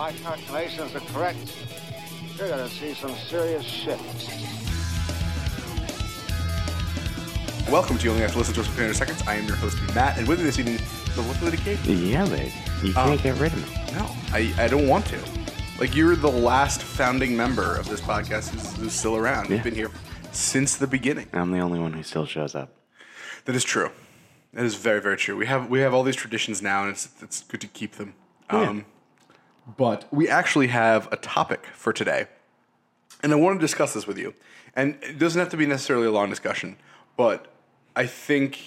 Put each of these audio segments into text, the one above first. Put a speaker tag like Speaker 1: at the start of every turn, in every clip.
Speaker 1: my calculations are correct, you're gonna see some serious shit.
Speaker 2: Welcome to You Only Have to Listen to Us for 300 Seconds. I am your host, Matt, and with me this evening, the lovely Kate.
Speaker 3: Yeah, babe. You can't get rid of me.
Speaker 2: No, I, I don't want to. Like, you're the last founding member of this podcast who's, who's still around. You've
Speaker 3: Yeah.
Speaker 2: been here since the beginning.
Speaker 3: I'm the only one who still shows up.
Speaker 2: That is true. That is very, very true. We have we have all these traditions now, and it's it's good to keep them. Um, But we actually have a topic for today, and I want to discuss this with you. And it doesn't have to be necessarily a long discussion, but I think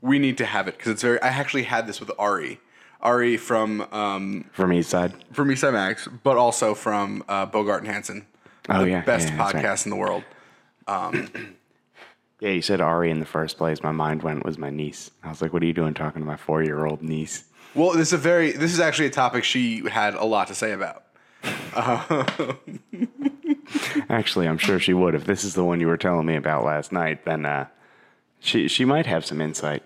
Speaker 2: we need to have it because it's very. I actually had this with Ari, Ari from um,
Speaker 3: From East Side.
Speaker 2: from Eastside Max, but also from uh, Bogart and Hanson,
Speaker 3: Oh,
Speaker 2: the
Speaker 3: yeah,
Speaker 2: best
Speaker 3: yeah,
Speaker 2: podcast
Speaker 3: right.
Speaker 2: in the world.
Speaker 3: Yeah, you said Ari in the first place. My mind went was my niece. I was like, what are you doing talking to my four year old niece?
Speaker 2: Well, this is a very this is actually a topic she had a lot to say about.
Speaker 3: Actually, I'm sure she would. If this is the one you were telling me about last night, then uh, she she might have some insight.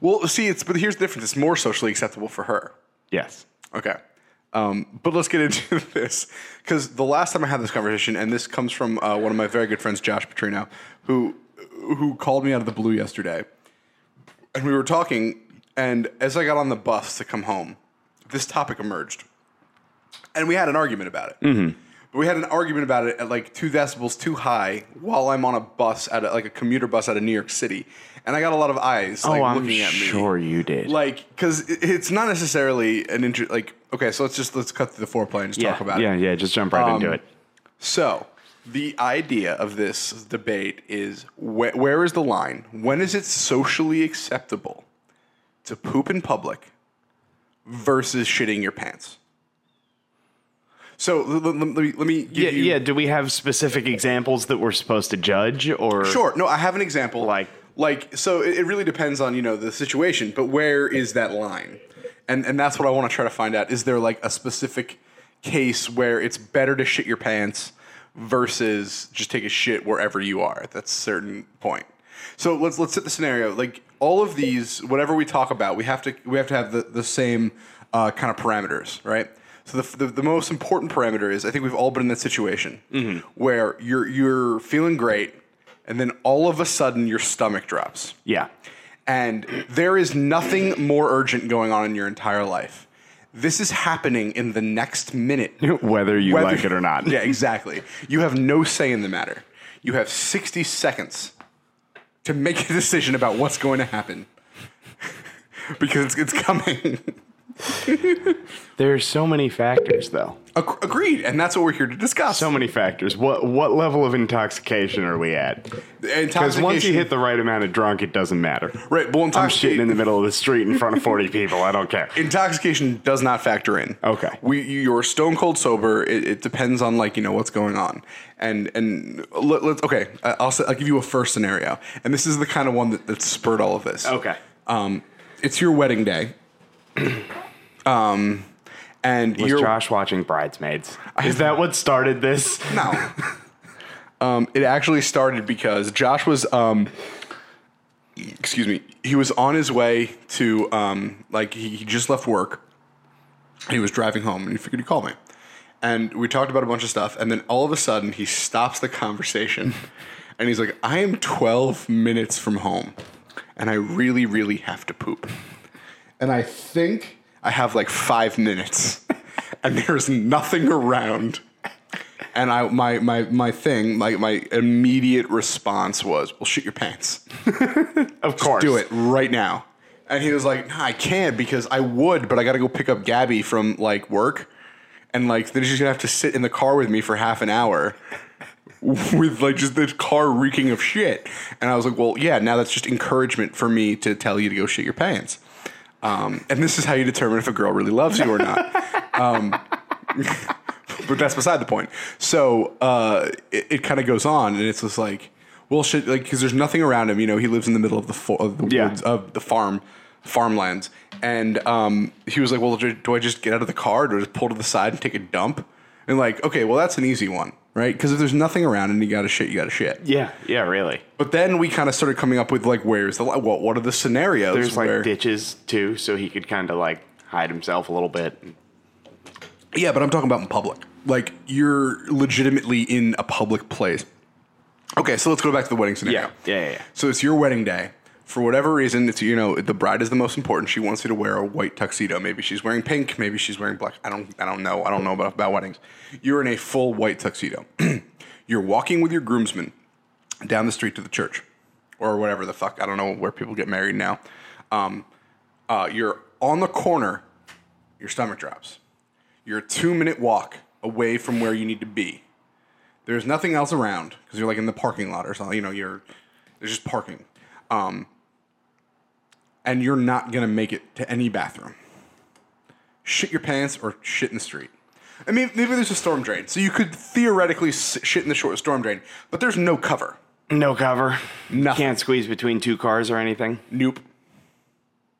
Speaker 2: Well, see, it's but here's the difference. It's more socially acceptable for her.
Speaker 3: Yes.
Speaker 2: Okay. Um, but let's get into this because the last time I had this conversation, and this comes from uh, one of my very good friends, Josh Petrino, who who called me out of the blue yesterday, and we were talking. And as I got on the bus to come home, this topic emerged, and we had an argument about it. Mm-hmm. But we had an argument about it at like two decibels too high while I'm on a bus at a, like a commuter bus out of New York City, and I got a lot of eyes like
Speaker 3: oh, I'm
Speaker 2: looking at me
Speaker 3: sure you did.
Speaker 2: like because it's not necessarily an interest. like okay so let's just let's cut through the foreplay and just
Speaker 3: yeah,
Speaker 2: talk about
Speaker 3: yeah,
Speaker 2: it
Speaker 3: yeah. Yeah, just jump right into
Speaker 2: Um,
Speaker 3: it.
Speaker 2: so the idea of this debate is wh- where is the line when is it socially acceptable to poop in public versus shitting your pants so l- l- let me let me give
Speaker 3: Yeah,
Speaker 2: you
Speaker 3: yeah. Do we have specific examples that we're supposed to judge, or
Speaker 2: Sure. No, I have an example.
Speaker 3: Like-
Speaker 2: like so it, it really depends on, you know, the situation, but where is that line? And and that's what I want to try to find out. Is there like a specific case where it's better to shit your pants versus just take a shit wherever you are at that certain point? So let's let's set the scenario. Like all of these, whatever we talk about, we have to we have to have the, the same uh, kind of parameters, right? So the, the the most important parameter is I think we've all been in that situation where you're you're feeling great, and then all of a sudden your stomach drops,
Speaker 3: yeah,
Speaker 2: and there is nothing more urgent going on in your entire life. This is happening in the next minute.
Speaker 3: whether you
Speaker 2: Whether-
Speaker 3: like it or not.
Speaker 2: Yeah, exactly. You have no say in the matter. You have 60 seconds to make a decision about what's going to happen. because it's, it's coming.
Speaker 3: There's so many factors, though.
Speaker 2: Ag- Agreed. And that's what we're here to discuss.
Speaker 3: So many factors. What what level of intoxication are we at? Because once you hit the right amount of drunk, it doesn't matter.
Speaker 2: Right, well,
Speaker 3: I'm shitting in the middle of the street in front of 40 people. I don't care.
Speaker 2: intoxication does not factor in.
Speaker 3: Okay.
Speaker 2: we you're stone cold sober. It, it depends on like you know what's going on, and and let, let's okay. I'll I'll give you a first scenario, and this is the kind of one that, that spurred all of this.
Speaker 3: Okay.
Speaker 2: Um, it's your wedding day. um, and
Speaker 3: Was
Speaker 2: you're
Speaker 3: Josh watching Bridesmaids? Is that what started this?
Speaker 2: no. um, it actually started because Josh was um, excuse me, he was on his way to um, like he, he just left work. He was driving home and he figured he'd call me. And we talked about a bunch of stuff, and then all of a sudden he stops the conversation and he's like, I am 12 minutes from home and I really, really have to poop. And I think I have like five minutes and there's nothing around. And I my my my thing, my my immediate response was, "Well, shit your pants.
Speaker 3: Of course.
Speaker 2: Do it right now." And he was like, "Nah, I can't because I would, but I got to go pick up Gabby from like work, and like then she's gonna have to sit in the car with me for half an hour." With like just the car reeking of shit, and I was like, "Well, yeah, now that's just encouragement for me to tell you to go shit your pants." Um, and this is how you determine if a girl really loves you or not. Um, but that's beside the point. So uh, it, it kind of goes on, and it's just like, well, shit, like because there's nothing around him. You know, he lives in the middle of the fo- of the
Speaker 3: Yeah.
Speaker 2: woods of the farm, farmlands, and um, he was like, well, do, do I just get out of the car, or just pull to the side and take a dump? And like, okay, well, that's an easy one, right? Because if there's nothing around and you got to shit, you got to shit.
Speaker 3: Yeah, yeah, really.
Speaker 2: But then we kind of started coming up with like, where's the li- what? What are the scenarios?
Speaker 3: There's like ditches too, so he could kind of like hide himself a little bit.
Speaker 2: Yeah, but I'm talking about in public. Like you're legitimately in a public place. Okay, so let's go back to the wedding scenario.
Speaker 3: Yeah, yeah, yeah.
Speaker 2: So it's your wedding day. For whatever reason, it's you know the bride is the most important. She wants you to wear a white tuxedo. Maybe she's wearing pink. Maybe she's wearing black. I don't. I don't know. I don't know about, about weddings. You're in a full white tuxedo. You're walking with your groomsmen down the street to the church, or whatever the fuck. I don't know where people get married now. Um, uh, you're on the corner. Your stomach drops. You're a two minute walk away from where you need to be. There's nothing else around because you're like in the parking lot or something. You know, you're there's just parking, um, and you're not gonna make it to any bathroom. Shit your pants or shit in the street. I mean, maybe there's a storm drain, so you could theoretically shit in the short storm drain, but there's no cover.
Speaker 3: No cover.
Speaker 2: Nothing.
Speaker 3: Can't squeeze between two cars or anything.
Speaker 2: Nope.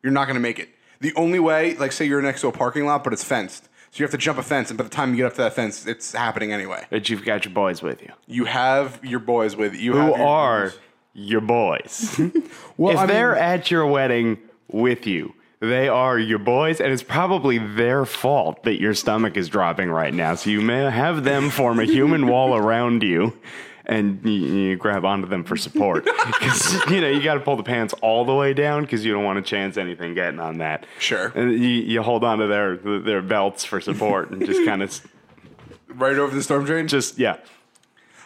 Speaker 2: You're not gonna make it. The only way, like, say you're next to a parking lot, but it's fenced, so you have to jump a fence, and by the time you get up to that fence, it's happening anyway.
Speaker 3: But you've got your boys with you.
Speaker 2: You have your boys with you.
Speaker 3: Who
Speaker 2: have your
Speaker 3: are your boys?
Speaker 2: Well,
Speaker 3: if
Speaker 2: I mean-
Speaker 3: they're at your wedding with you, they are your boys, and it's probably their fault that your stomach is dropping right now. So you may have them form a human wall around you, and you, you grab onto them for support. Because you know you got to pull the pants all the way down because you don't want to chance anything getting on that.
Speaker 2: Sure.
Speaker 3: And you, you hold onto their their belts for support and just kind of
Speaker 2: right over the storm drain.
Speaker 3: just yeah.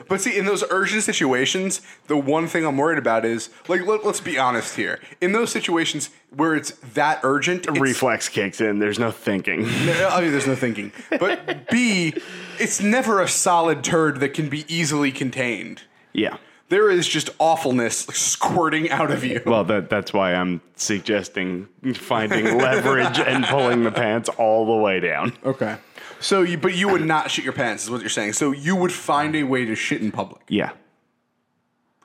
Speaker 2: But see, in those urgent situations, the one thing I'm worried about is like let, us be honest here. In those situations where it's that urgent, it's,
Speaker 3: Reflex kicks in. There's no thinking.
Speaker 2: I mean, there's no thinking. But B, it's never a solid turd that can be easily contained.
Speaker 3: Yeah.
Speaker 2: There is just awfulness squirting out of you.
Speaker 3: Well, that that's why I'm suggesting finding leverage and pulling the pants all the way down.
Speaker 2: Okay. So you, but you would not shit your pants, is what you're saying. So you would find a way to shit in public.
Speaker 3: Yeah.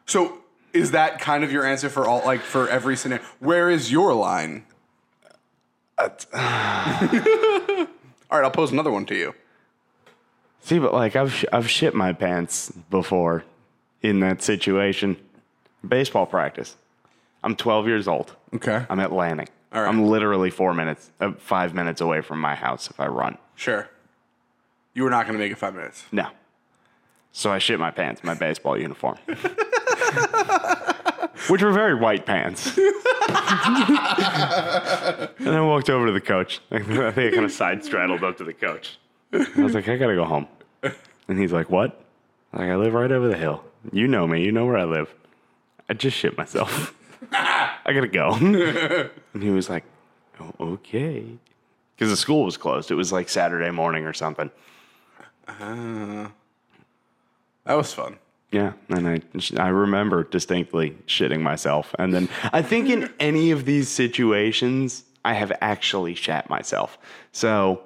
Speaker 2: So is that kind of your answer for all, like for every scenario? Where is your line? all right, I'll pose another one to you.
Speaker 3: See, but like I've sh- I've shit my pants before in that situation. Baseball practice. I'm 12 years old.
Speaker 2: Okay.
Speaker 3: I'm at Lanning.
Speaker 2: All right.
Speaker 3: I'm literally four minutes, uh, five minutes away from my house if I run.
Speaker 2: Sure. You were not going to make it five minutes.
Speaker 3: No. So I shit my pants, my baseball uniform. Which were very white pants. and I walked over to the coach. I think I kind of side straddled up to the coach. I was like, I gotta go home. And he's like, What? I'm like, I live right over the hill. You know me, you know where I live. I just shit myself. I gotta go. and he was like, oh, Okay. Because the school was closed. It was like Saturday morning or something. Ah.
Speaker 2: That was fun.
Speaker 3: Yeah, and I I remember distinctly shitting myself, and then I think in any of these situations I have actually shat myself. So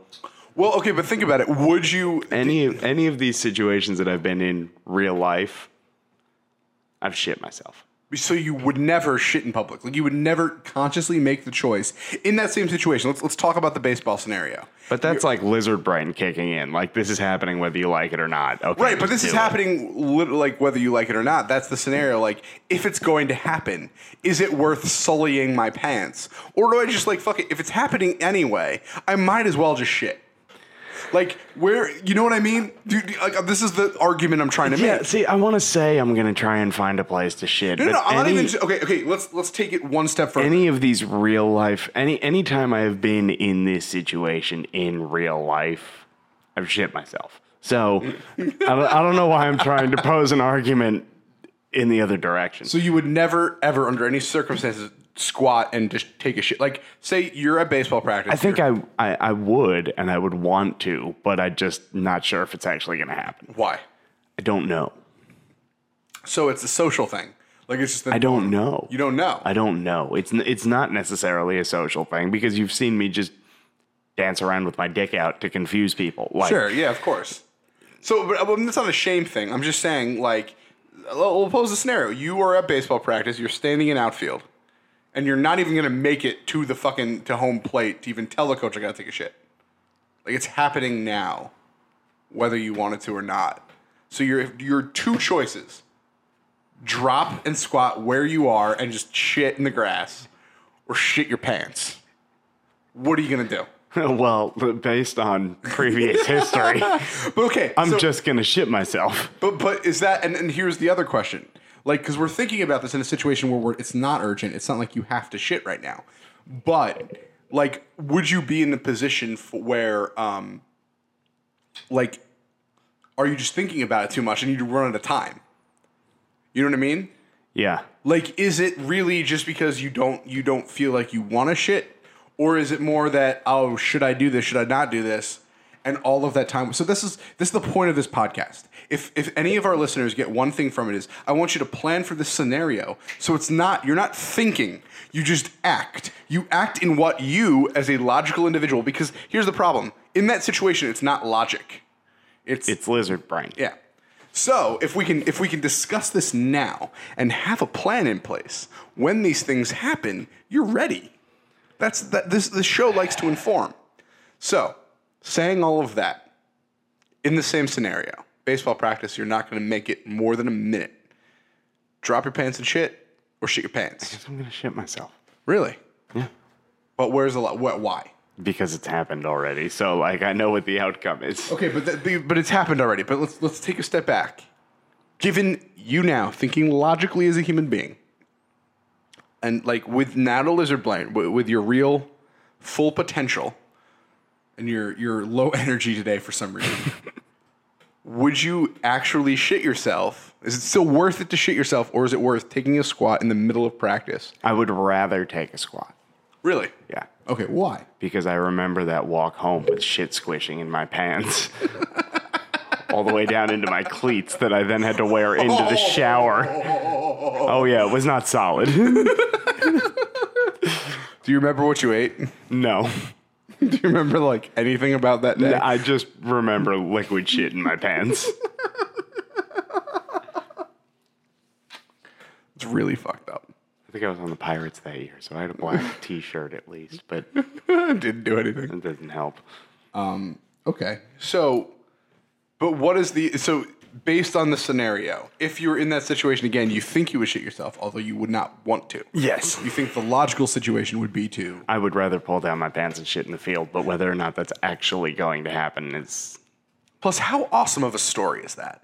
Speaker 2: Well, okay, but think about it. Would you?
Speaker 3: any any of these situations that I've been in real life, I've shit myself.
Speaker 2: So you would never shit in public. Like you would never consciously make the choice in that same situation. Let's let's talk about the baseball scenario.
Speaker 3: But that's like lizard brain kicking in. Like this is happening whether you like it or not. Okay,
Speaker 2: Right, but this is
Speaker 3: it.
Speaker 2: happening like whether you like it or not. That's the scenario. Like if it's going to happen, is it worth sullying my pants, or do I just like fuck it? If it's happening anyway, I might as well just shit. Like where you know what I mean? Dude, like, uh, this is the argument I'm trying to
Speaker 3: Yeah,
Speaker 2: make.
Speaker 3: see, I want to say I'm gonna try and find a place to shit.
Speaker 2: No, no,
Speaker 3: but
Speaker 2: no, I'm not even. Okay, okay. Let's let's take it one step further.
Speaker 3: any of these real life any any time I have been in this situation in real life, I've shit myself. So I, don't, I don't know why I'm trying to pose an argument in the other direction.
Speaker 2: So you would never, ever, under any circumstances, squat and just take a shit. Like, say you're at baseball practice.
Speaker 3: I think I, I I would and I would want to, but I'm just not sure if it's actually going to happen.
Speaker 2: Why?
Speaker 3: I don't know.
Speaker 2: So it's a social thing. Like it's just. The
Speaker 3: I don't know.
Speaker 2: You don't know.
Speaker 3: I don't know. It's n- it's not necessarily a social thing because you've seen me just dance around with my dick out to confuse people. Like,
Speaker 2: Sure. Yeah. Of course. So, but it's not a shame thing. I'm just saying, like, we'll pose a scenario. You are at baseball practice. You're standing in outfield, and you're not even gonna make it to the fucking to home plate to even tell the coach I gotta take a shit. Like it's happening now, whether you wanted to or not. So you're you're two choices: drop and squat where you are and just shit in the grass, or shit your pants. What are you gonna do?
Speaker 3: well, based on previous history,
Speaker 2: But okay,
Speaker 3: I'm
Speaker 2: so-
Speaker 3: just gonna shit myself.
Speaker 2: But but is that and, and here's the other question. Like cuz we're thinking about this in a situation where we're, it's not urgent. It's not like you have to shit right now. But like would you be in a position f where um like are you just thinking about it too much and you run out of time? You know what I mean?
Speaker 3: Yeah.
Speaker 2: Like is it really just because you don't you don't feel like you want to shit or is it more that oh should I do this should I not do this and all of that time so this is this is the point of this podcast if if any of our listeners get one thing from it is I want you to plan for this scenario so it's not you're not thinking you just act you act in what you as a logical individual because here's the problem in that situation it's not logic it's
Speaker 3: It's lizard brain.
Speaker 2: yeah. So if we can if we can discuss this now and have a plan in place, when these things happen, you're ready. That's that this the show likes to inform. So, saying all of that, in the same scenario, baseball practice, you're not gonna make it more than a minute. Drop your pants and shit, or shit your pants.
Speaker 3: I guess I'm gonna shit myself
Speaker 2: Really? Yeah. But where's the lot? What? Why?
Speaker 3: because it's happened already. So like I know what the outcome is.
Speaker 2: Okay, but that, but it's happened already. But let's let's take a step back. Given you now thinking logically as a human being, and like with not a lizard brain, with, with your real full potential, and you're you're low energy today for some reason, would you actually shit yourself? Is it still worth it to shit yourself, or is it worth taking a squat in the middle of practice?
Speaker 3: I would rather take a squat.
Speaker 2: Really?
Speaker 3: Yeah.
Speaker 2: Okay. Why?
Speaker 3: Because I remember that walk home with shit squishing in my pants. All the way down into my cleats that I then had to wear into the shower. Oh yeah, it was not solid.
Speaker 2: Do you remember what you ate?
Speaker 3: no.
Speaker 2: Do you remember like anything about that day?
Speaker 3: I just remember liquid shit in my pants.
Speaker 2: It's really fucked up.
Speaker 3: I think I was on the Pirates that year, so I had a black t shirt at least, but
Speaker 2: Didn't do anything.
Speaker 3: it doesn't help.
Speaker 2: Um, okay. So, but what is the so based on the scenario? If you were in that situation again, you think you would shit yourself, although you would not want to.
Speaker 3: Yes.
Speaker 2: You think the logical situation would be to.
Speaker 3: I would rather pull down my pants and shit in the field, but whether or not that's actually going to happen is
Speaker 2: Plus, how awesome of a story is that?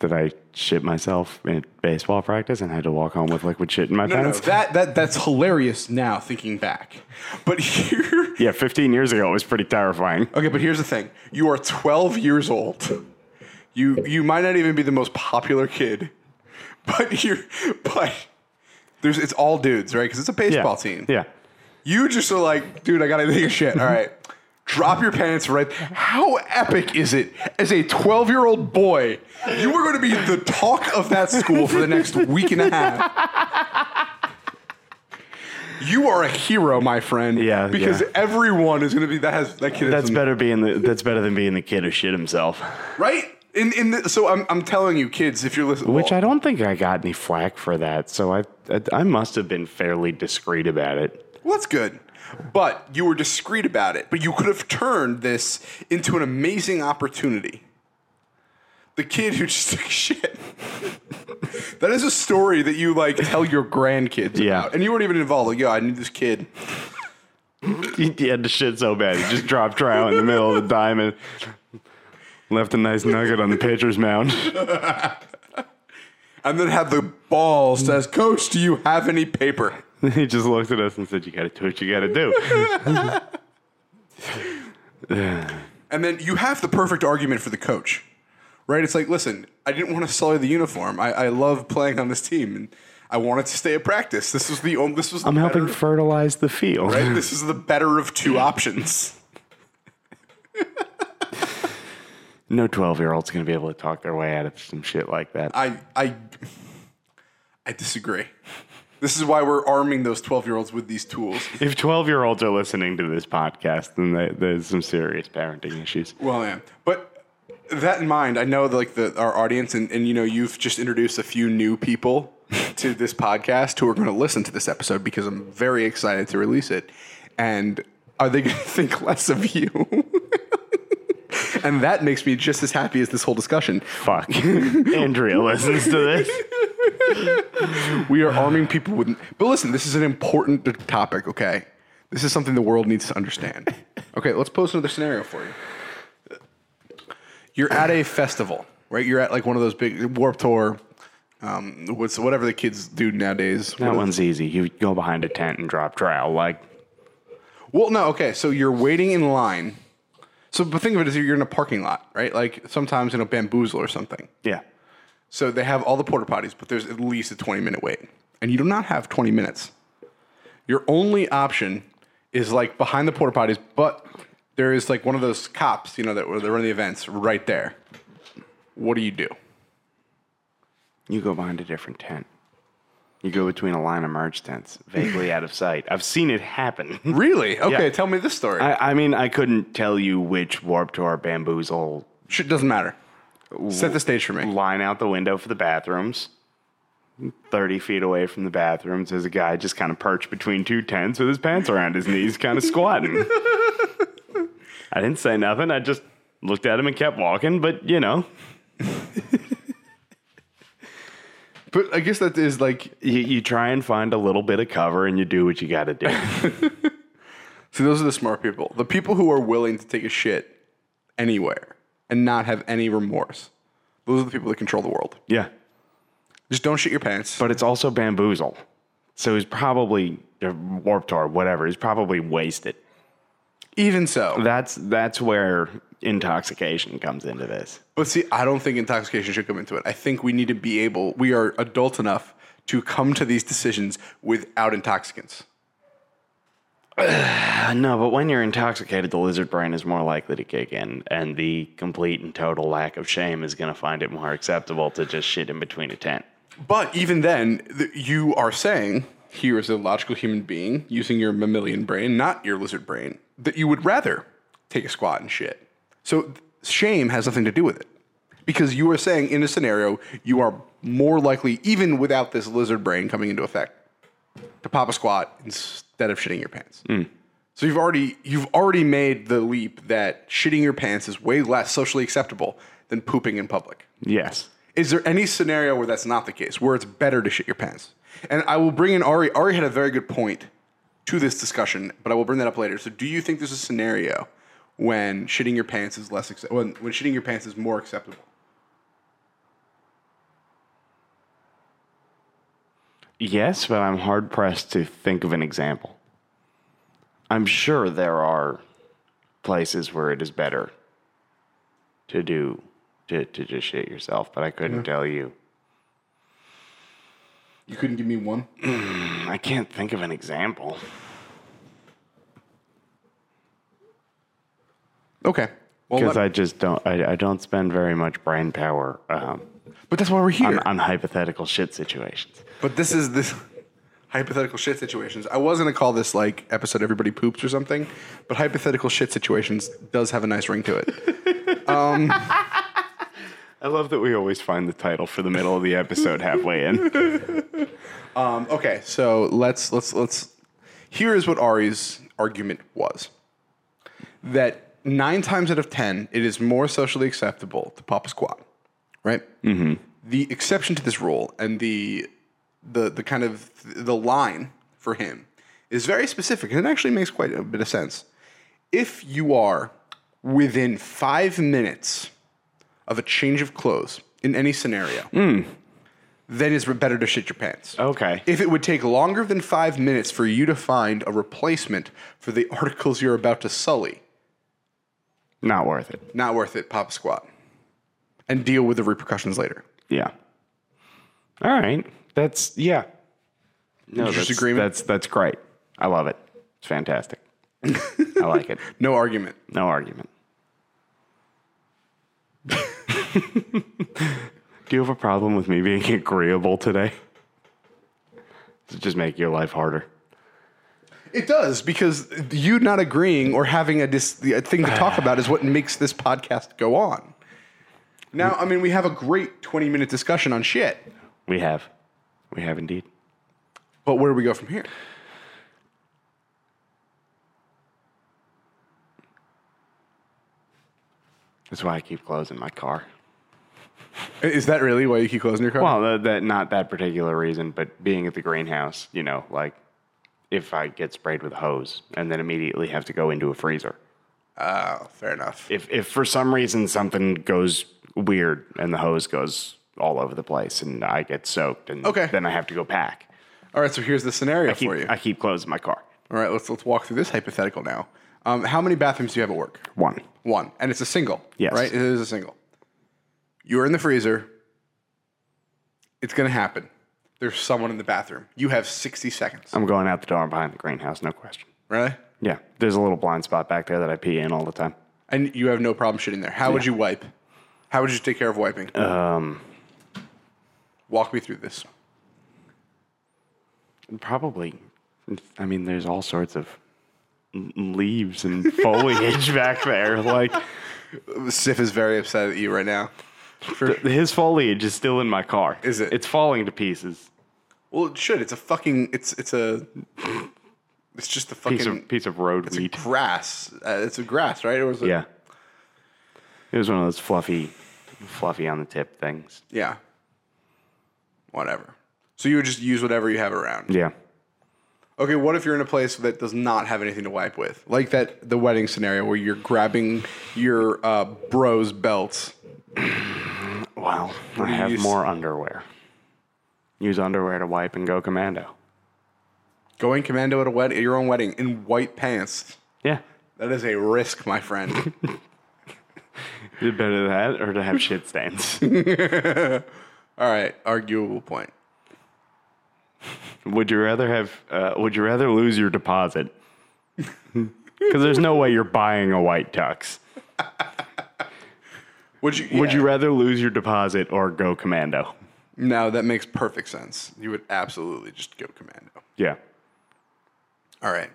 Speaker 3: that I shit myself at baseball practice and had to walk home with liquid shit in my
Speaker 2: No, no,
Speaker 3: pants.
Speaker 2: that that that's hilarious now thinking back. But here,
Speaker 3: Yeah, 15 years ago it was pretty terrifying.
Speaker 2: okay. But here's the thing: you are 12 years old. You you might not even be the most popular kid, but you're but there's it's all dudes, right? Because it's a baseball team.
Speaker 3: Yeah.
Speaker 2: You just are like, dude, I gotta take a shit. All right. Drop your pants right. How epic is it as a 12 year old boy? You are going to be the talk of that school for the next week and a half. You are a hero, my friend.
Speaker 3: Yeah,
Speaker 2: Because
Speaker 3: yeah.
Speaker 2: everyone is going to be that has that kid.
Speaker 3: That's better being the that's better than being the kid who shit himself.
Speaker 2: right? In in the, so I'm I'm telling you, kids, if you're listening,
Speaker 3: Which I don't think I got any flack for that. So I I, I must have been fairly discreet about it.
Speaker 2: Well, that's good. But you were discreet about it. But you could have turned this into an amazing opportunity. The kid who just took shit. that is a story that you like tell your grandkids
Speaker 3: Yeah.
Speaker 2: about. And you weren't even involved. Like, yo, I knew this kid.
Speaker 3: He, he had to shit so bad. He just dropped trout in the middle of the diamond. Left a nice nugget on the pitcher's mound.
Speaker 2: And then had the balls to ask, Coach, do you have any paper?
Speaker 3: he just looked at us and said, You gotta do what you gotta do.
Speaker 2: And then you have the perfect argument for the coach, right? It's like, listen, I didn't want to sully the uniform. I, I love playing on this team, and I wanted to stay at practice. This was the only. This was. The
Speaker 3: I'm helping
Speaker 2: better-
Speaker 3: fertilize the field.
Speaker 2: right? This is the better of two options.
Speaker 3: No 12 year old's gonna be able to talk their way out of some shit like that.
Speaker 2: I I I disagree. This is why we're arming those twelve year olds with these tools.
Speaker 3: If 12 year olds are listening to this podcast, then they, there's some serious parenting issues.
Speaker 2: Well, yeah, but that in mind, I know that, like the our audience, and, and you know, you've just introduced a few new people to this podcast who are going to listen to this episode because I'm very excited to release it. And are they going to think less of you? And that makes me just as happy as this whole discussion.
Speaker 3: Fuck. Andrea listens to this.
Speaker 2: We are arming people with. But listen, this is an important topic, okay? This is something the world needs to understand. Okay, let's pose another scenario for you. You're at a festival, right? You're at like one of those big Warp Tour, um, what's whatever the kids do nowadays.
Speaker 3: That one's easy. You go behind a tent and drop trowel. Like,
Speaker 2: Well, no, okay. So you're waiting in line. So, but think of it as you're in a parking lot, right? Like sometimes in a bamboozle or something.
Speaker 3: yeah.
Speaker 2: So they have all the porta potties, but there's at least a 20 minute wait. And you do not have 20 minutes. Your only option is like behind the porta potties, but there is like one of those cops, you know, that where they run the events right there. What do you do?
Speaker 3: You go behind a different tent. You go between a line of merge tents, vaguely out of sight. I've seen it happen.
Speaker 2: Really? Okay,
Speaker 3: Yeah.
Speaker 2: tell me this story.
Speaker 3: I, I mean, I couldn't tell you which Warp Tour bamboozle
Speaker 2: Shit doesn't matter. Set the stage for me.
Speaker 3: line out the window for the bathrooms. 30 feet away from the bathrooms, there's a guy just kind of perched between two tents with his pants around his knees, kind of squatting. I didn't say nothing. I just looked at him and kept walking, but you know,
Speaker 2: But I guess that is like,
Speaker 3: you, you try and find a little bit of cover and you do what you got to do.
Speaker 2: see, those are the smart people. The people who are willing to take a shit anywhere and not have any remorse. Those are the people that control the world.
Speaker 3: yeah.
Speaker 2: Just don't shit your pants.
Speaker 3: But it's also bamboozle. So he's probably, uh, or Warp Tour, whatever, he's probably wasted.
Speaker 2: Even so,
Speaker 3: That's, that's where intoxication comes into this.
Speaker 2: But see, I don't think intoxication should come into it. I think we need to be able, we are adult enough to come to these decisions without intoxicants.
Speaker 3: No, but when you're intoxicated, the lizard brain is more likely to kick in, and the complete and total lack of shame is going to find it more acceptable to just shit in between a tent.
Speaker 2: But even then, th- you are saying, here is a logical human being using your mammalian brain, not your lizard brain, that you would rather take a squat and shit. So shame has nothing to do with it. Because you are saying in a scenario, you are more likely, even without this lizard brain coming into effect, to pop a squat instead of shitting your pants. Hmm. So you've already you've already made the leap that shitting your pants is way less socially acceptable than pooping in public.
Speaker 3: Yes.
Speaker 2: Is there any scenario where that's not the case, where it's better to shit your pants? And I will bring in Ari. Ari had a very good point to this discussion, but I will bring that up later. So, do you think there's a scenario when shitting your pants is less accept- when when shitting your pants is more acceptable?
Speaker 3: Yes, but I'm hard pressed to think of an example. I'm sure there are places where it is better to do to, to just shit yourself, but I couldn't tell you.
Speaker 2: You couldn't give me one.
Speaker 3: I can't think of an example.
Speaker 2: Okay.
Speaker 3: Because
Speaker 2: let-
Speaker 3: I just don't. I, I don't spend very much brain power um,
Speaker 2: but that's why we're here.
Speaker 3: on, on hypothetical shit situations.
Speaker 2: But this is this hypothetical shit situations. I was gonna call this like episode everybody poops or something, but hypothetical shit situations does have a nice ring to it.
Speaker 3: I love that we always find the title for the middle of the episode halfway in.
Speaker 2: Um, okay, so let's let's let's. Here is what Ari's argument was: that nine times out of ten, it is more socially acceptable to pop a squat, right? Mm-hmm. The exception to this rule and the the the kind of the line for him is very specific, and it actually makes quite a bit of sense. If you are within five minutes of a change of clothes in any scenario, then it's better to shit your pants.
Speaker 3: Okay.
Speaker 2: If it would take longer than five minutes for you to find a replacement for the articles you're about to sully,
Speaker 3: Not worth it.
Speaker 2: not worth it, pop a squat. And deal with the repercussions later.
Speaker 3: Yeah. All right. That's yeah. No, that's,
Speaker 2: agreement?
Speaker 3: That's that's great. I love it. It's fantastic. I like it.
Speaker 2: No argument.
Speaker 3: No argument. Do you have a problem with me being agreeable today? Does it just make your life harder?
Speaker 2: It does, because you not agreeing or having a, dis- a thing to talk about is what makes this podcast go on. Now, I mean, we have a great 20 minute discussion on shit,
Speaker 3: We have. We have indeed.
Speaker 2: but where do we go from here?
Speaker 3: That's why I keep closing my car.
Speaker 2: Is that really why you keep closing your car?
Speaker 3: Well, that, that not that particular reason, but being at the greenhouse, you know, like if I get sprayed with a hose and then immediately have to go into a freezer.
Speaker 2: Oh, fair enough.
Speaker 3: If if for some reason something goes weird and the hose goes all over the place and I get soaked and
Speaker 2: Okay.
Speaker 3: then I have to go pack.
Speaker 2: All right, so here's the scenario
Speaker 3: keep,
Speaker 2: for you.
Speaker 3: I keep clothes in my car.
Speaker 2: All right, let's let's walk through this hypothetical now. Um, how many bathrooms do you have at work?
Speaker 3: One.
Speaker 2: One, and it's a single.
Speaker 3: Yes.
Speaker 2: Right. It is a single. You're in the freezer. It's gonna happen. There's someone in the bathroom. You have 60 seconds.
Speaker 3: I'm going out the door and behind the greenhouse, no question.
Speaker 2: Really?
Speaker 3: Yeah, there's a little blind spot back there that I pee in all the time.
Speaker 2: And you have no problem shitting there. How would you wipe? How would you take care of wiping?
Speaker 3: Um,
Speaker 2: Walk me through this.
Speaker 3: probably. I mean, there's all sorts of l- leaves and foliage back there. Like
Speaker 2: Sif is very upset at you right now. For,
Speaker 3: his foliage is still in my car.
Speaker 2: Is it?
Speaker 3: It's falling to pieces.
Speaker 2: well, it should. It's a fucking. It's it's a. It's just a fucking
Speaker 3: Piece of piece of road
Speaker 2: it's a grass. Uh, it's a grass, right? Or was it?
Speaker 3: Yeah. It was one of those fluffy, fluffy on the tip things.
Speaker 2: Yeah. Whatever. So you would just use whatever you have around.
Speaker 3: Yeah.
Speaker 2: Okay, what if you're in a place that does not have anything to wipe with? Like that the wedding scenario where you're grabbing your uh, bro's belts.
Speaker 3: I have
Speaker 2: use?
Speaker 3: more underwear. Use underwear to wipe and go commando.
Speaker 2: Going commando at a wedding, your own wedding in white pants.
Speaker 3: Yeah.
Speaker 2: That is a risk, my friend.
Speaker 3: Is it better that or to have shit stains?
Speaker 2: All right, arguable point.
Speaker 3: would you rather have? Uh, would you rather lose your deposit? Because there's no way you're buying a white tux.
Speaker 2: Would you?
Speaker 3: Would you rather lose your deposit or go commando?
Speaker 2: No, that makes perfect sense. You would absolutely just go commando.
Speaker 3: Yeah.
Speaker 2: All right.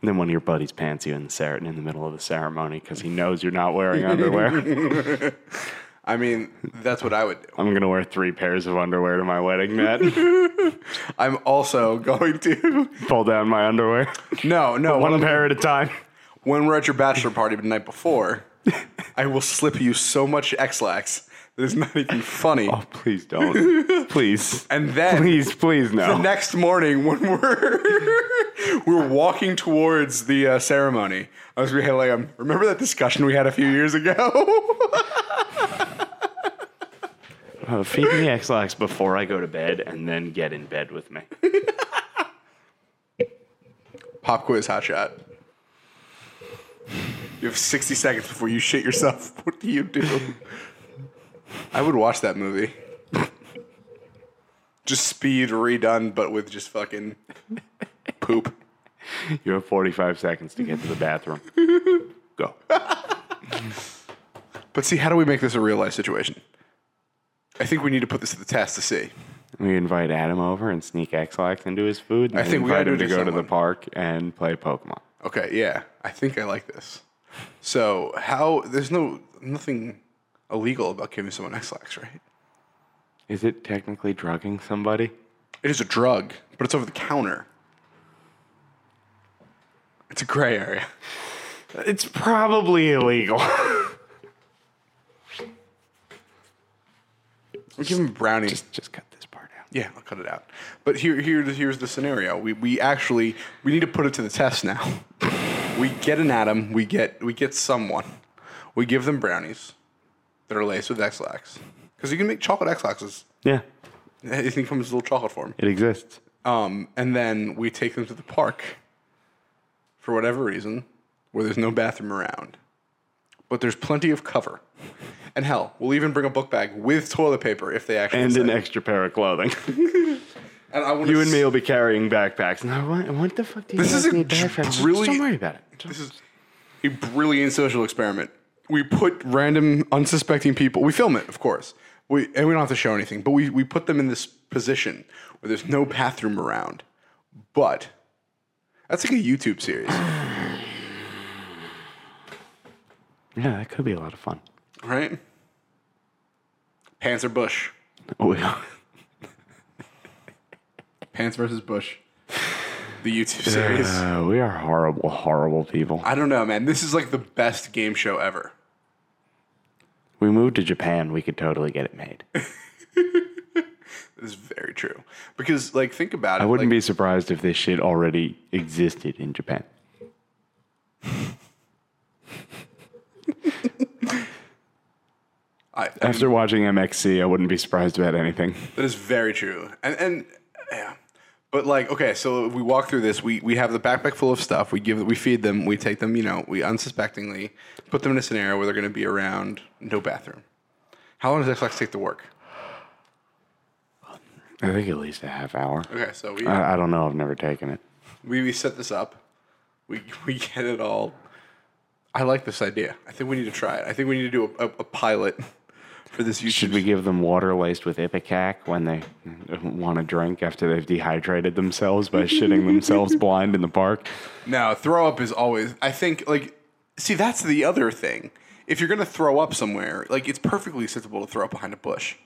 Speaker 3: And then one of your buddies pants you in the cer- in the middle of the ceremony because he knows you're not wearing underwear.
Speaker 2: I mean, that's what I would do.
Speaker 3: I'm gonna wear three pairs of underwear to my wedding, Matt.
Speaker 2: I'm also going to.
Speaker 3: Pull down my underwear,
Speaker 2: No, no.
Speaker 3: one
Speaker 2: when-
Speaker 3: pair at a time.
Speaker 2: when we're at your bachelor party the night before, I will slip you so much Ex-Lax that it's not even funny.
Speaker 3: Oh, please don't. Please.
Speaker 2: And then
Speaker 3: Please, please no.
Speaker 2: the next morning when we're we're walking towards the uh, ceremony, I was really like, um, remember that discussion we had a few years ago?
Speaker 3: Uh, feed me Ex-Lax before I go to bed and then get in bed with me.
Speaker 2: Pop quiz, hot shot. You have 60 seconds before you shit yourself. What do you do? I would watch that movie. Just speed redone, but with just fucking poop.
Speaker 3: You have 45 seconds to get to the bathroom. Go.
Speaker 2: But see, how do we make this a real life situation? I think we need to put this to the test to see.
Speaker 3: We invite Adam over and sneak Ex-Lax into his food. And
Speaker 2: I think we
Speaker 3: invite
Speaker 2: gotta
Speaker 3: him
Speaker 2: do
Speaker 3: to go
Speaker 2: to
Speaker 3: the
Speaker 2: someone.
Speaker 3: park and play Pokemon.
Speaker 2: Okay, yeah, I think I like this. So, how there's no nothing illegal about giving someone Ex-Lax, right?
Speaker 3: Is it technically drugging somebody?
Speaker 2: It is a drug, but it's over the counter. It's a gray area.
Speaker 3: It's probably illegal.
Speaker 2: We give him brownies.
Speaker 3: just, just cut this part out.
Speaker 2: yeah, I'll cut it out. But here, here, here's the scenario. We, we actually we need to put it to the test now. We get an Adam. We get we get someone. We give them brownies that are laced with Ex-Lax because you can make chocolate Ex-Laxes.
Speaker 3: Yeah,
Speaker 2: Anything comes in little chocolate form.
Speaker 3: it exists.
Speaker 2: Um, and then we take them to the park for whatever reason where there's no bathroom around. But there's plenty of cover. And hell, we'll even bring a book bag with toilet paper if they actually
Speaker 3: And
Speaker 2: say.
Speaker 3: an extra pair of clothing.
Speaker 2: And I wanna
Speaker 3: you and me will be carrying backpacks. No, what, what the fuck do you
Speaker 2: This
Speaker 3: guys
Speaker 2: is a
Speaker 3: need backpacks? Just
Speaker 2: really-
Speaker 3: Don't worry about it.
Speaker 2: This is a brilliant social experiment. We put random unsuspecting people. We film it, of course. We and we don't have to show anything, but we, we put them in this position where there's no bathroom around. But that's like a YouTube series,
Speaker 3: Yeah, that could be a lot of fun.
Speaker 2: right? Pants or Bush?
Speaker 3: Oh, yeah.
Speaker 2: Pants versus Bush. The YouTube series.
Speaker 3: Uh, we are horrible, horrible people.
Speaker 2: I don't know, man. This is like the best game show ever.
Speaker 3: We moved to Japan, we could totally get it made.
Speaker 2: This is very true. Because, like, think about it.
Speaker 3: I wouldn't
Speaker 2: like,
Speaker 3: be surprised if this shit already existed in Japan.
Speaker 2: I, I
Speaker 3: After watching MXC, I wouldn't be surprised about anything.
Speaker 2: That is very true. And and yeah. But like, okay, so we walk through this. We we have the backpack full of stuff. We give we feed them. We take them. You know, we unsuspectingly put them in a scenario where they're going to be around no bathroom. How long does Ex-Lax take to work?
Speaker 3: I think at least a half hour.
Speaker 2: Okay, so we
Speaker 3: I, I don't know. I've never taken it.
Speaker 2: we, we set this up. We we get it all. I like this idea. I think we need to try it. I think we need to do a, a, a pilot for this YouTube.
Speaker 3: Should we give them water laced with Ipecac when they want to drink after they've dehydrated themselves by shitting themselves blind in the park?
Speaker 2: No, throw up is always. I think like, see, that's the other thing. If you're gonna throw up somewhere, like it's perfectly acceptable to throw up behind a bush.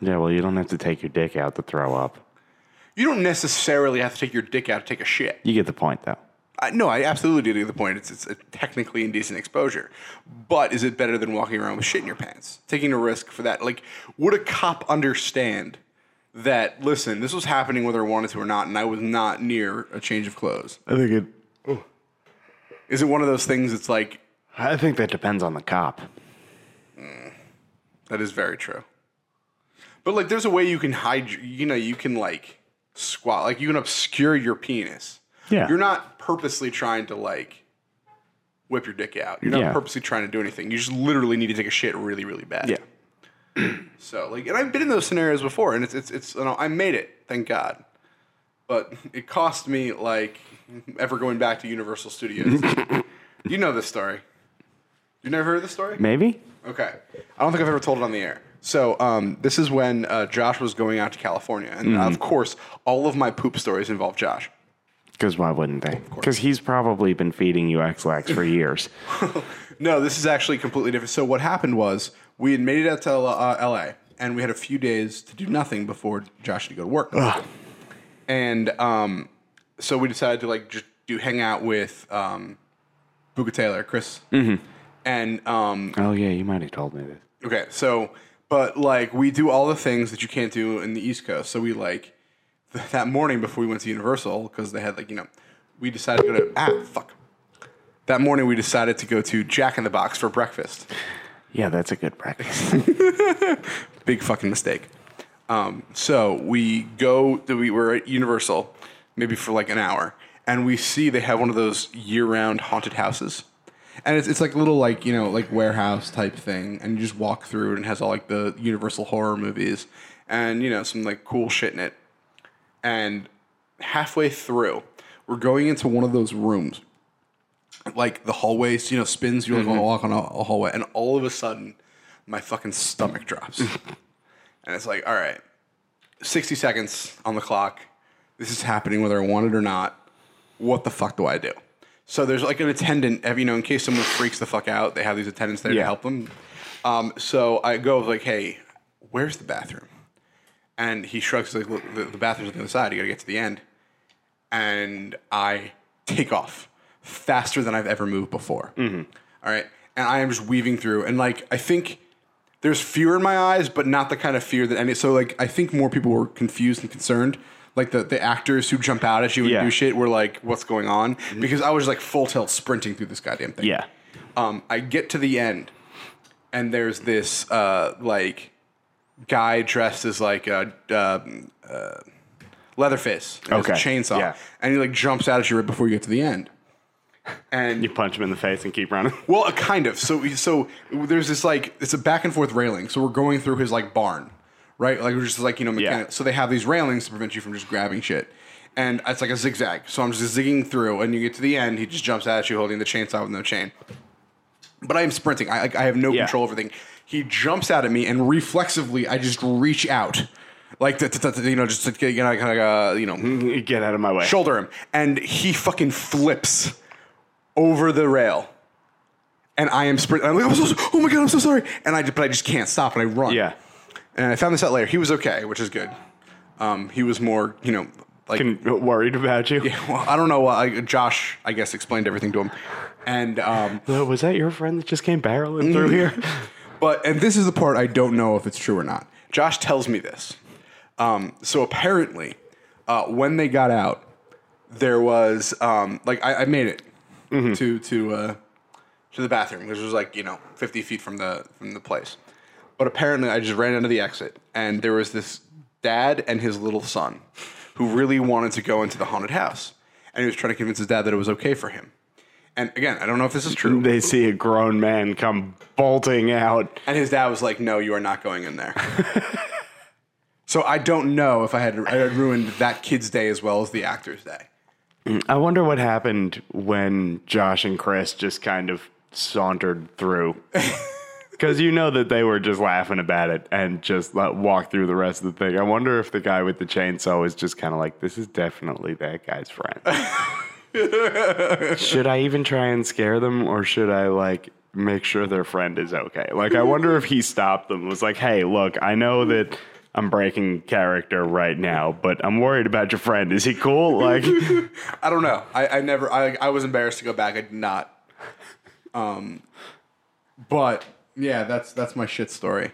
Speaker 3: Yeah, well, you don't have to take your dick out to throw up.
Speaker 2: You don't necessarily have to take your dick out to take a shit.
Speaker 3: You get the point, though.
Speaker 2: I, no, I absolutely do get the point. It's, it's a technically indecent exposure. But is it better than walking around with shit in your pants? Taking a risk for that? Like, would a cop understand that, listen, this was happening whether I wanted to or not, and I was not near a change of clothes?
Speaker 3: I think it.
Speaker 2: Is it one of those things that's like,
Speaker 3: I think that depends on the cop.
Speaker 2: Mm, that is very true? But, like, there's a way you can hide, you know, you can, like, squat, like, you can obscure your penis.
Speaker 3: Yeah.
Speaker 2: You're not purposely trying to, like, whip your dick out. You're not
Speaker 3: Yeah.
Speaker 2: purposely trying to do anything. You just literally need to take a shit really, really bad.
Speaker 3: Yeah.
Speaker 2: So like, and I've been in those scenarios before, and it's it's it's you know I made it, thank God. But it cost me like ever going back to Universal Studios. you know this story. You never heard this story?
Speaker 3: Maybe?
Speaker 2: Okay. I don't think I've ever told it on the air. So um, this is when uh, Josh was going out to California, and of course, all of my poop stories involve Josh.
Speaker 3: Because why wouldn't they? Because he's probably been feeding you Ex-Lax for years.
Speaker 2: No, this is actually completely different. So what happened was we had made it out to uh, L.A. and we had a few days to do nothing before Josh had to go to work. And um, so we decided to like just do hang out with um, Booga Taylor, Chris, and um,
Speaker 3: oh, yeah, you might have told me this.
Speaker 2: Okay, so but like we do all the things that you can't do in the East Coast. So we like that morning before we went to Universal because they had like you know we decided to go to ah fuck. That morning we decided to go to Jack in the Box for breakfast.
Speaker 3: Yeah, that's a good breakfast.
Speaker 2: Big fucking mistake. Um, so we go. We were at Universal maybe for like an hour, and we see they have one of those year-round haunted houses. And it's, it's like a little like you know like warehouse type thing, and you just walk through it and it has all like the Universal horror movies, and you know some like cool shit in it. And halfway through, we're going into one of those rooms, like the hallways, you know, spins. You're like gonna walk on a, a hallway, and all of a sudden, my fucking stomach drops, and it's like, all right, sixty seconds on the clock. This is happening whether I want it or not. What the fuck do I do? So there's like an attendant, have you know, in case someone freaks the fuck out, they have these attendants there to
Speaker 3: Yeah.
Speaker 2: help them. Um, so I go like, hey, where's the bathroom? And he shrugs like, look, the, the bathroom's on the other side. You gotta get to the end. And I take off faster than I've ever moved before. All right, and I am just weaving through, and like I think there's fear in my eyes, but not the kind of fear that any. So like I think more people were confused and concerned. Like the, the actors who jump out at you and
Speaker 3: Yeah.
Speaker 2: do shit were like, "What's going on?" Because I was like full tilt sprinting through this goddamn thing.
Speaker 3: yeah.
Speaker 2: Um, I get to the end, and there's this uh, like guy dressed as like a um, uh, Leatherface, and has a
Speaker 3: Okay,
Speaker 2: chainsaw,
Speaker 3: yeah.
Speaker 2: and he like jumps out at you right before you get to the end. And
Speaker 3: You punch him in the face and keep running.
Speaker 2: well, uh, kind of. So, so there's this like it's a back and forth railing. So we're going through his like barn, right? Like we're just like you know mechanic.
Speaker 3: Yeah.
Speaker 2: So they have these railings to prevent you from just grabbing shit, and it's like a zigzag. So I'm just zigging through, and you get to the end, he just jumps out at you holding the chainsaw with no chain. But I am sprinting. I I have no
Speaker 3: Yeah.
Speaker 2: control over everything. He jumps out at me, and reflexively, I just reach out, like you know, just to get, you know, kind of uh, you know
Speaker 3: Get out of my way.
Speaker 2: shoulder him, and he fucking flips over the rail. And I am sprinting. I'm like, I'm so, oh my god, I'm so sorry. And I, just- but I just can't stop, and I run.
Speaker 3: Yeah.
Speaker 2: And I found this out later. He was okay, which is good. Um, he was more, you know, like
Speaker 3: Can, worried about you.
Speaker 2: well, I don't know. Uh, Josh, I guess, explained everything to him. And um,
Speaker 3: Uh, Was that your friend that just came barreling through here?
Speaker 2: But and this is the part I don't know if it's true or not. Josh tells me this. Um, so apparently, uh, when they got out, there was um, like I, I made it to to uh, to the bathroom, which was like you know fifty feet from the from the place. But apparently, I just ran into the exit, and there was this dad and his little son who really wanted to go into the haunted house, and he was trying to convince his dad that it was okay for him. And again, I don't know if this is true.
Speaker 3: They see a grown man come bolting out.
Speaker 2: And his dad was like, "No, you are not going in there." so I don't know if I had I had ruined that kid's day as well as the actor's day.
Speaker 3: Mm, I wonder what happened when Josh and Chris just kind of sauntered through. Because you know that they were just laughing about it and just uh, let walk through the rest of the thing. I wonder if the guy with the chainsaw was just kind of like, "This is definitely that guy's friend." should I even try and scare them, or should I like make sure their friend is okay? Like, I wonder if he stopped them. Was like, "Hey, look, I know that." I'm breaking character right now, but I'm worried about your friend. Is he cool? Like,
Speaker 2: I don't know. I, I never. I I was embarrassed to go back. I did not. Um, but yeah, that's that's my shit story.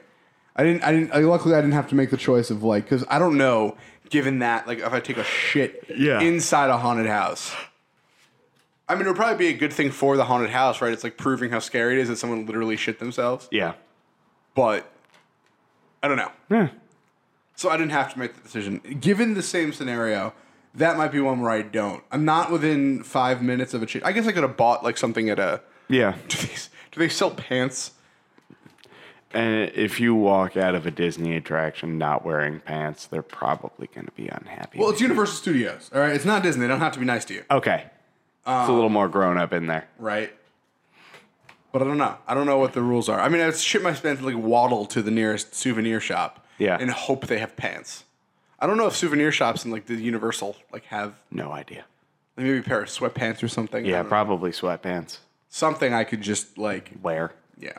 Speaker 2: I didn't. I didn't. I, luckily, I didn't have to make the choice of like because I don't know. Given that, like, if I take a shit
Speaker 3: Yeah.
Speaker 2: inside a haunted house, I mean, it would probably be a good thing for the haunted house, right? It's like proving how scary it is that someone literally shit themselves.
Speaker 3: yeah,
Speaker 2: But I don't know.
Speaker 3: yeah.
Speaker 2: So I didn't have to make the decision. Given the same scenario, that might be one where I don't. I'm not within five minutes of a change. I guess I could have bought like something at a.
Speaker 3: Yeah.
Speaker 2: Do they, do they sell pants?
Speaker 3: And if you walk out of a Disney attraction not wearing pants, they're probably going to be unhappy.
Speaker 2: Well, it's Universal Studios. All right, it's not Disney. They don't have to be nice to you,
Speaker 3: okay. It's a little more grown up in there.
Speaker 2: right? But I don't know. I don't know what the rules are. I mean, I'd shit my pants like waddle to the nearest souvenir shop,
Speaker 3: Yeah.
Speaker 2: and hope they have pants. I don't know if souvenir shops in like the Universal like have
Speaker 3: No idea.
Speaker 2: like, maybe a pair of sweatpants or something.
Speaker 3: Yeah,
Speaker 2: don't know.
Speaker 3: probably sweatpants.
Speaker 2: something I could just like
Speaker 3: wear.
Speaker 2: Yeah.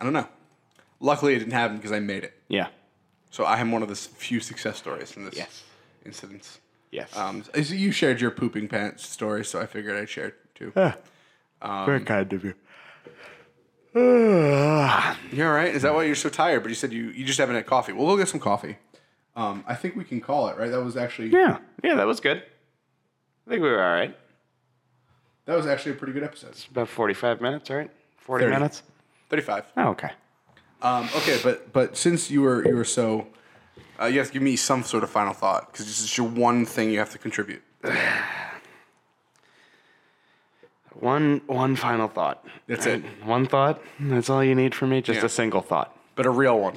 Speaker 2: I don't know. Luckily, it didn't happen because I made it.
Speaker 3: Yeah.
Speaker 2: So I am one of the few success stories in this
Speaker 3: Yes.
Speaker 2: incident.
Speaker 3: Yes.
Speaker 2: Um, so you shared your pooping pants story, so I figured I'd share it too.
Speaker 3: Very kind of you.
Speaker 2: You're all right. Is that why you're so tired? But you said you, you just haven't had coffee. We'll go get some coffee. Um, I think we can call it right. That was actually
Speaker 3: Yeah. Yeah, that was good. I think we were all right.
Speaker 2: that was actually a pretty good episode.
Speaker 3: About 45 minutes, right? 40
Speaker 2: 30.
Speaker 3: minutes?
Speaker 2: Thirty-five.
Speaker 3: Oh, okay.
Speaker 2: Um, okay, but but since you were you were so, uh, you have to give me some sort of final thought because this is your one thing you have to contribute.
Speaker 3: One one final thought.
Speaker 2: That's it.
Speaker 3: One thought? That's all you need from me? Just
Speaker 2: Yeah.
Speaker 3: a single thought.
Speaker 2: but a real one,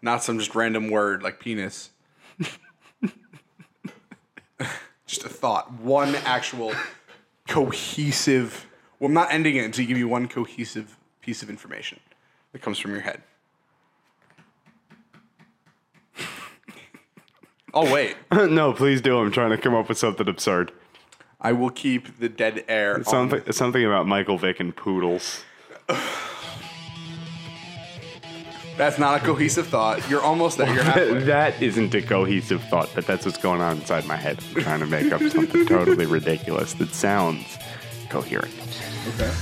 Speaker 2: not some just random word like penis. just a thought, one actual cohesive. Well, I'm not ending it until you give me one cohesive piece of information that comes from your head. I'll wait.
Speaker 3: no, please do. I'm trying to come up with something absurd.
Speaker 2: I will keep the dead air. on.
Speaker 3: Something something about Michael Vick and poodles.
Speaker 2: That's not a cohesive thought. You're almost there. You're halfway.
Speaker 3: that isn't a cohesive thought, but that's what's going on inside my head. I'm trying to make up something totally ridiculous that sounds coherent.
Speaker 2: Okay.